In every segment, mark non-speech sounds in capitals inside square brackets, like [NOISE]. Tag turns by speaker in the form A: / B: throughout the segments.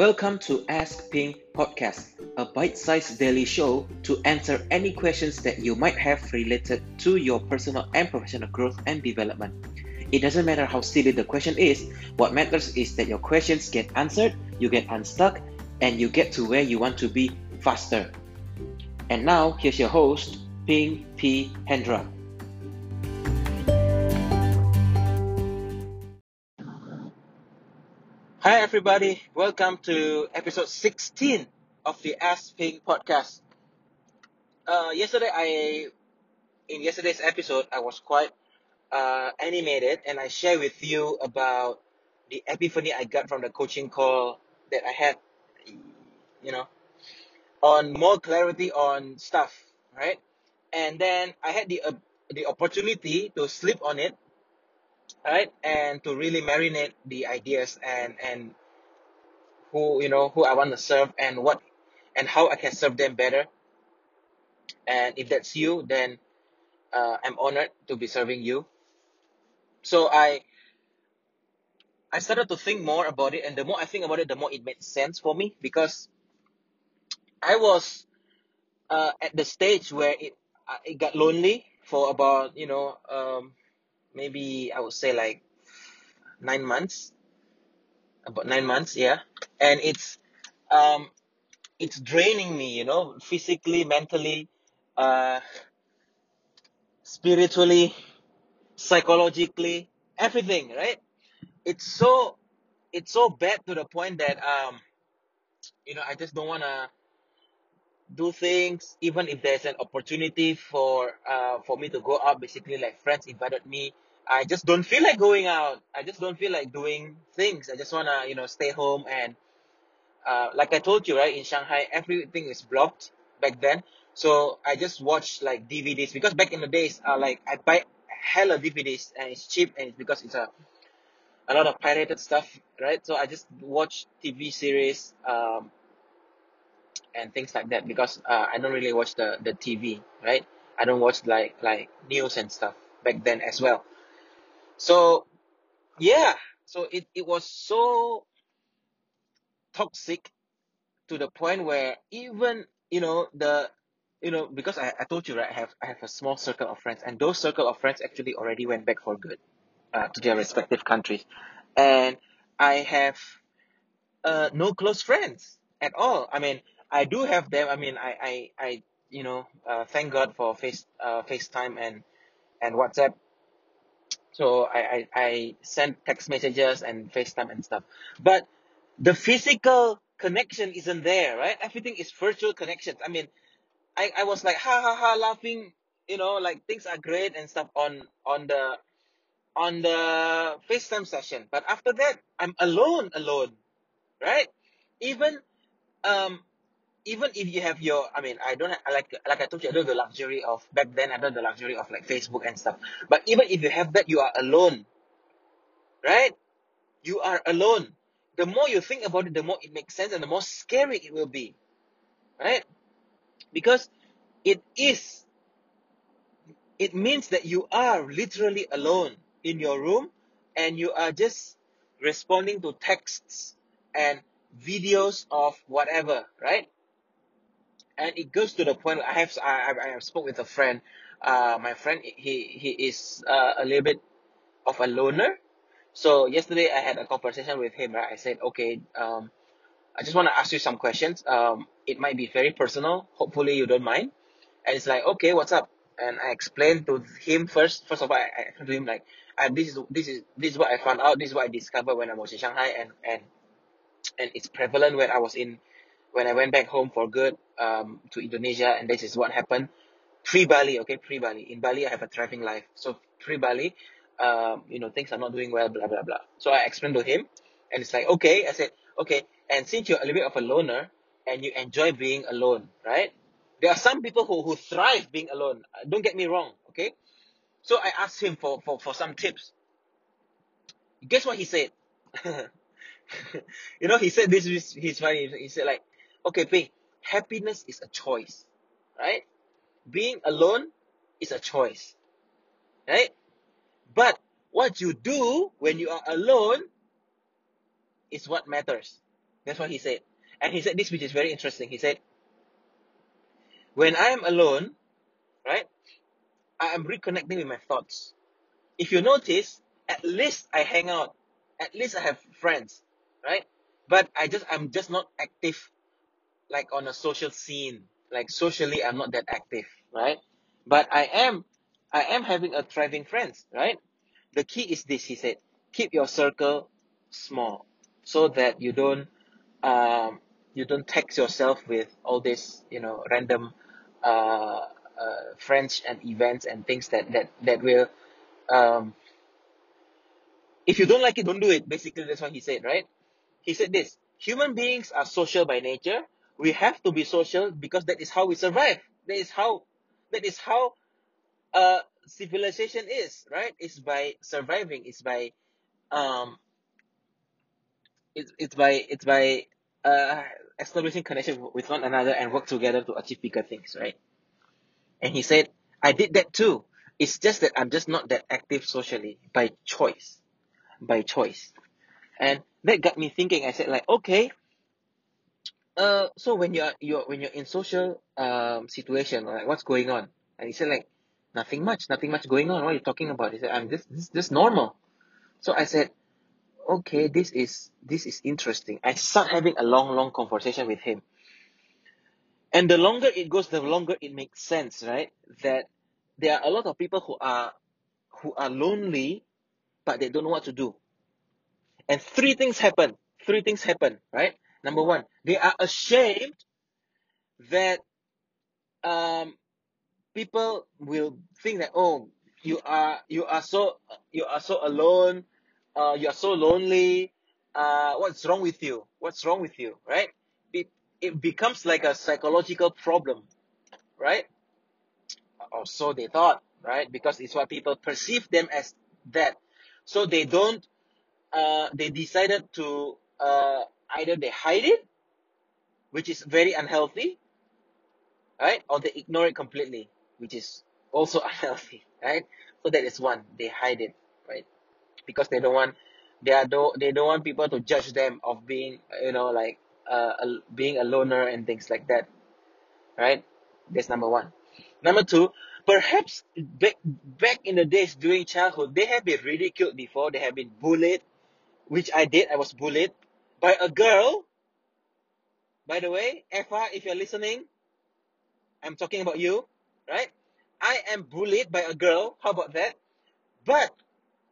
A: Welcome to Ask Ping Podcast, a bite sized daily show to answer any questions that you might have related to your personal and professional growth and development. It doesn't matter how silly the question is, what matters is that your questions get answered, you get unstuck, and you get to where you want to be faster. And now, here's your host, Ping P. Hendra. Hi, everybody. Welcome to episode 16 of the Ask Ping podcast. Uh, yesterday, I in yesterday's episode, I was quite uh, animated, and I shared with you about the epiphany I got from the coaching call that I had. You know, on more clarity on stuff, right? And then I had the uh, the opportunity to sleep on it right? And to really marinate the ideas and and who you know who i want to serve and what and how i can serve them better. And if that's you then uh, i'm honored to be serving you. So i i started to think more about it and the more i think about it the more it made sense for me because i was uh, at the stage where it uh, it got lonely for about you know um, maybe I would say like nine months, about nine months, yeah. And it's um, it's draining me, you know, physically, mentally, uh, spiritually, psychologically, everything, right? It's so it's so bad to the point that um, you know, I just don't wanna do things even if there's an opportunity for uh for me to go out basically like friends invited me. I just don't feel like going out. I just don't feel like doing things. I just want to you know stay home and uh like i told you right in shanghai everything is blocked back then. So i just watch like dvds because back in the days uh like i buy hella dvds and it's cheap and it's because it's a a lot of pirated stuff right? So i just watch tv series um and things like that because uh, I don't really watch the, the TV, right? I don't watch like like news and stuff back then as well. So yeah, so it, it was so toxic to the point where even you know the you know because I, I told you right I have I have a small circle of friends and those circle of friends actually already went back for good uh, to their respective countries and I have uh, no close friends at all. I mean I do have them. I mean, I, I, I you know, uh, thank God for Face, uh, FaceTime and, and WhatsApp. So I, I, I send text messages and FaceTime and stuff. But the physical connection isn't there, right? Everything is virtual connections. I mean, I, I was like, ha ha ha, laughing, you know, like things are great and stuff on, on the, on the FaceTime session. But after that, I'm alone, alone, right? Even, um, even if you have your I mean I don't have, like like I told you I don't have the luxury of back then I don't have the luxury of like Facebook and stuff. But even if you have that you are alone. Right? You are alone. The more you think about it the more it makes sense and the more scary it will be. Right? Because it is it means that you are literally alone in your room and you are just responding to texts and videos of whatever. Right and it goes to the point I have I, I have spoke with a friend. Uh my friend he he is uh, a little bit of a loner. So yesterday I had a conversation with him right? I said okay um I just want to ask you some questions. Um it might be very personal. Hopefully you don't mind. And it's like okay what's up? And I explained to him first. First of all I, I explained to him like and this is this is this is what I found out. This is what I discovered when I was in Shanghai and and and it's prevalent when I was in when I went back home for good um, to Indonesia, and this is what happened pre Bali. Okay, pre Bali. In Bali, I have a thriving life. So pre Bali, um, you know, things are not doing well. Blah blah blah. So I explained to him, and it's like, okay. I said, okay. And since you're a little bit of a loner and you enjoy being alone, right? There are some people who who thrive being alone. Don't get me wrong. Okay. So I asked him for for for some tips. Guess what he said? [LAUGHS] you know, he said this. is He's funny. He said like, okay, Ping, happiness is a choice, right? Being alone is a choice, right? But what you do when you are alone is what matters. That's what he said. And he said this, which is very interesting. He said, when I am alone, right, I am reconnecting with my thoughts. If you notice, at least I hang out. At least I have friends, right? But I just, I'm just not active like on a social scene. Like socially, I'm not that active, right? But I am, I am having a thriving friends, right? The key is this, he said, keep your circle small so that you don't, um, you don't tax yourself with all this, you know, random, uh, uh, friends and events and things that, that, that will, um, if you don't like it, don't do it. Basically, that's what he said, right? He said this, human beings are social by nature we have to be social because that is how we survive. That is how that is how uh civilization is, right? It's by surviving, it's by um it's it's by it's by uh establishing connection with one another and work together to achieve bigger things, right? And he said, I did that too. It's just that I'm just not that active socially by choice. By choice. And that got me thinking. I said like, okay, uh, so when you're you're when you're in social um situation, like what's going on? And he said like, nothing much, nothing much going on. What are you talking about? He said, I'm this this this normal. So I said, okay, this is this is interesting. I start having a long, long conversation with him. And the longer it goes, the longer it makes sense, right? That there are a lot of people who are who are lonely, but they don't know what to do. And three things happen. Three things happen, right? Number one, they are ashamed that um, people will think that oh you are you are so you are so alone, uh, you are so lonely. Uh, what's wrong with you? What's wrong with you? Right? It it becomes like a psychological problem, right? Or so they thought, right? Because it's what people perceive them as that. So they don't. Uh, they decided to uh, either they hide it, which is very unhealthy, right? Or they ignore it completely, which is also [LAUGHS] unhealthy, right? So that is one, they hide it, right? Because they don't want, they are do, they don't want people to judge them of being, you know, like uh, a, being a loner and things like that, right? That's number one. Number two, perhaps back, back in the days during childhood, they have been ridiculed before, they have been bullied, which I did, I was bullied, by a girl. By the way, Eva, if you're listening, I'm talking about you, right? I am bullied by a girl. How about that? But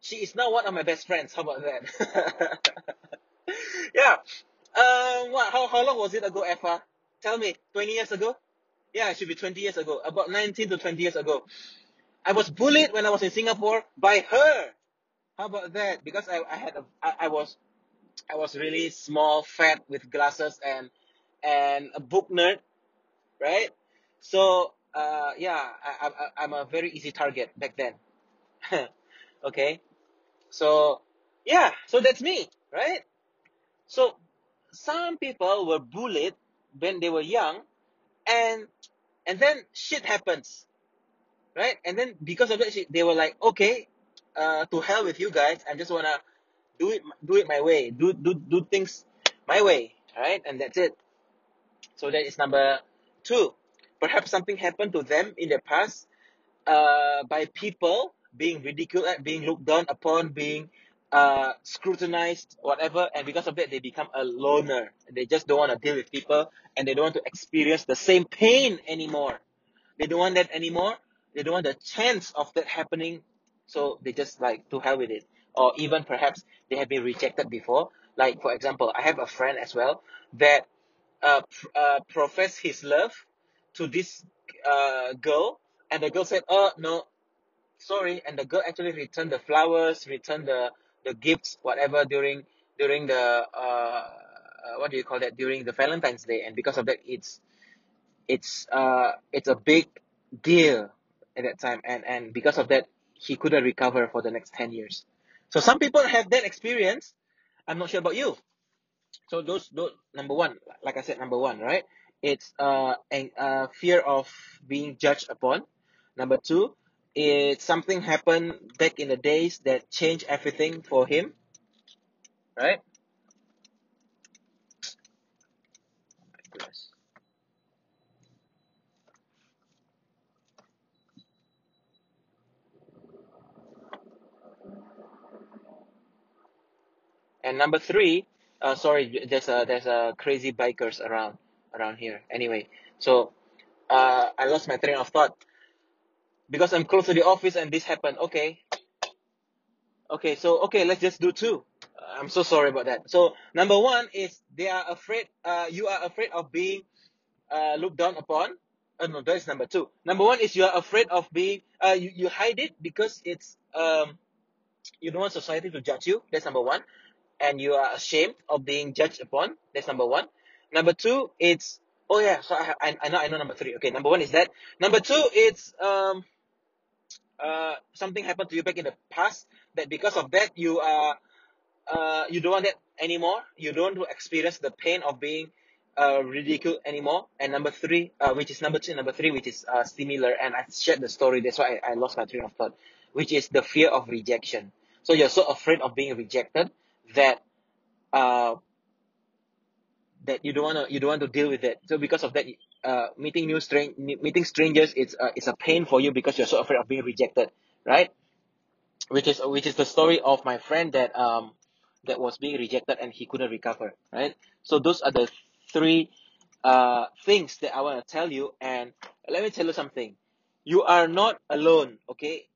A: she is now one of my best friends. How about that? [LAUGHS] yeah. Um, what? How, how long was it ago, Eva? Tell me. 20 years ago? Yeah, it should be 20 years ago. About 19 to 20 years ago. I was bullied when I was in Singapore by her. How about that? Because I, I had a, I, I was I was really small, fat, with glasses and and a book nerd, right? So uh, yeah, I, I, I'm a very easy target back then. [LAUGHS] okay, so yeah, so that's me, right? So some people were bullied when they were young, and and then shit happens, right? And then because of that shit, they were like, okay, uh, to hell with you guys. I just wanna do it do it my way. Do do do things my way right and that's it. So that is number two. Perhaps something happened to them in the past uh, by people being ridiculed at being looked down upon being uh, scrutinized whatever and because of that they become a loner. They just don't want to deal with people and they don't want to experience the same pain anymore. They don't want that anymore. They don't want the chance of that happening. So they just like to hell with it or even perhaps they have been rejected before. Like for example, I have a friend as well that uh, pr- uh professed his love to this uh girl, and the girl said, "Oh no, sorry," and the girl actually returned the flowers, returned the the gifts, whatever during during the uh, uh what do you call that during the Valentine's Day, and because of that, it's it's uh it's a big deal at that time, and and because of that, he couldn't recover for the next ten years. So some people have that experience. I'm not sure about you. So those, those number one, like I said, number one, right? It's uh, a, uh fear of being judged upon. Number two, it's something happened back in the days that changed everything for him, right? And number three, uh, sorry, there's a there's a crazy bikers around around here. Anyway, so uh, I lost my train of thought because I'm close to the office and this happened. Okay, okay, so okay, let's just do two. I'm so sorry about that. So number one is they are afraid. Uh, you are afraid of being uh, looked down upon. Uh, no, that is number two. Number one is you are afraid of being. Uh, you, you hide it because it's um, you don't want society to judge you. That's number one, and you are ashamed of being judged upon. That's number one. Number two, it's oh yeah. So I I, I know I know number three. Okay, number one is that. Number two, it's um uh something happened to you back in the past that because of that you are uh, you don't want that anymore. You don't experience the pain of being uh, ridiculed anymore. And number three, uh, which is number two, number three, which is uh, similar, and I shared the story. That's why I, I lost my train of thought, which is the fear of rejection. So you're so afraid of being rejected that uh, that you don't want to you don't want to deal with it. So because of that, uh, meeting new strange meeting strangers, it's uh, it's a pain for you because you're so afraid of being rejected, right? Which is which is the story of my friend that um that was being rejected and he couldn't recover, right? So those are the three uh, things that I want to tell you. And let me tell you something. You are not alone, okay?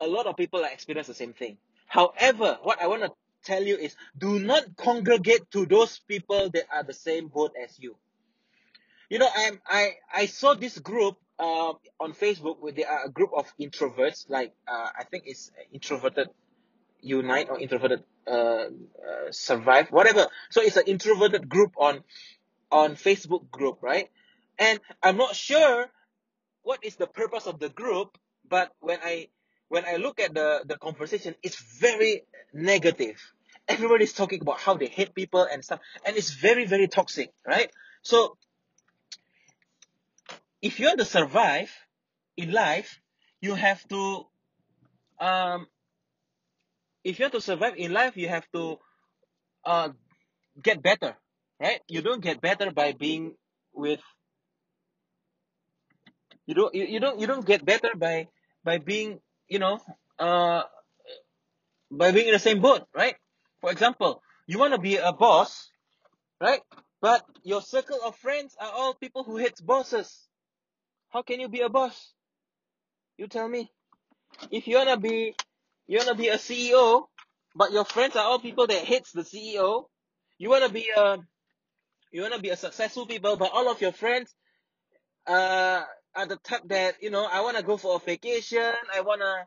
A: A lot of people are experiencing the same thing. However, what I want to tell you is do not congregate to those people that are the same boat as you. You know, I'm, I, I saw this group uh, on Facebook where they are a group of introverts, like uh, I think it's introverted unite or introverted uh, uh, survive whatever so it's an introverted group on on facebook group right and i'm not sure what is the purpose of the group but when i when i look at the the conversation it's very negative everybody's talking about how they hate people and stuff and it's very very toxic right so if you want to survive in life you have to um if you want to survive in life, you have to uh, get better, right? You don't get better by being with you don't you, you don't you don't get better by by being you know uh by being in the same boat, right? For example, you want to be a boss, right? But your circle of friends are all people who hate bosses. How can you be a boss? You tell me. If you wanna be you wanna be a CEO, but your friends are all people that hates the CEO. You wanna be a you wanna be a successful people, but all of your friends uh are the type that you know I wanna go for a vacation. I wanna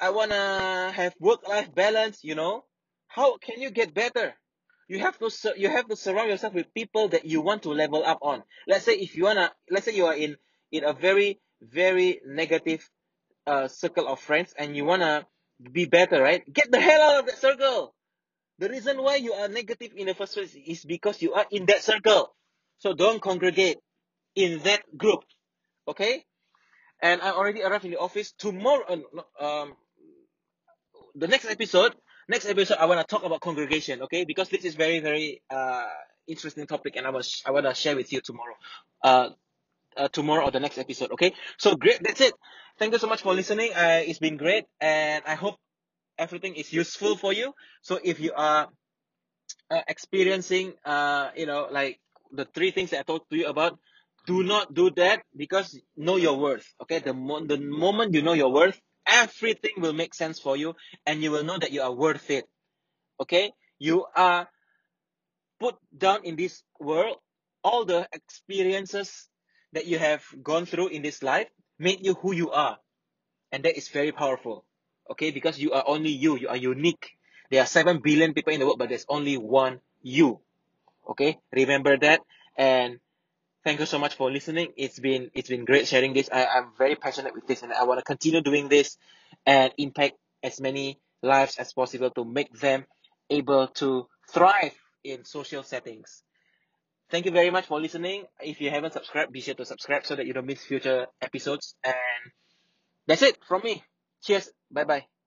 A: I wanna have work life balance. You know, how can you get better? You have to you have to surround yourself with people that you want to level up on. Let's say if you wanna let's say you are in in a very very negative uh, circle of friends and you wanna be better, right? Get the hell out of that circle. The reason why you are negative in the first place is because you are in that circle. So don't congregate in that group. Okay? And I already arrived in the office tomorrow. Uh, um, the next episode, next episode, I want to talk about congregation. Okay? Because this is very, very uh, interesting topic, and I was I want to share with you tomorrow. Uh, uh, tomorrow or the next episode. Okay, so great. That's it. Thank you so much for listening. Uh, it's been great, and I hope everything is useful for you. So if you are uh, experiencing, uh, you know, like the three things that I talked to you about, do not do that because know your worth. Okay, the mo- the moment you know your worth, everything will make sense for you, and you will know that you are worth it. Okay, you are put down in this world. All the experiences that you have gone through in this life made you who you are. And that is very powerful. Okay, because you are only you, you are unique. There are 7 billion people in the world, but there's only one you. Okay, remember that. And thank you so much for listening. It's been it's been great sharing this. I, I'm very passionate with this and I want to continue doing this and impact as many lives as possible to make them able to thrive in social settings. Thank you very much for listening. If you haven't subscribed, be sure to subscribe so that you don't miss future episodes. And that's it from me. Cheers. Bye bye.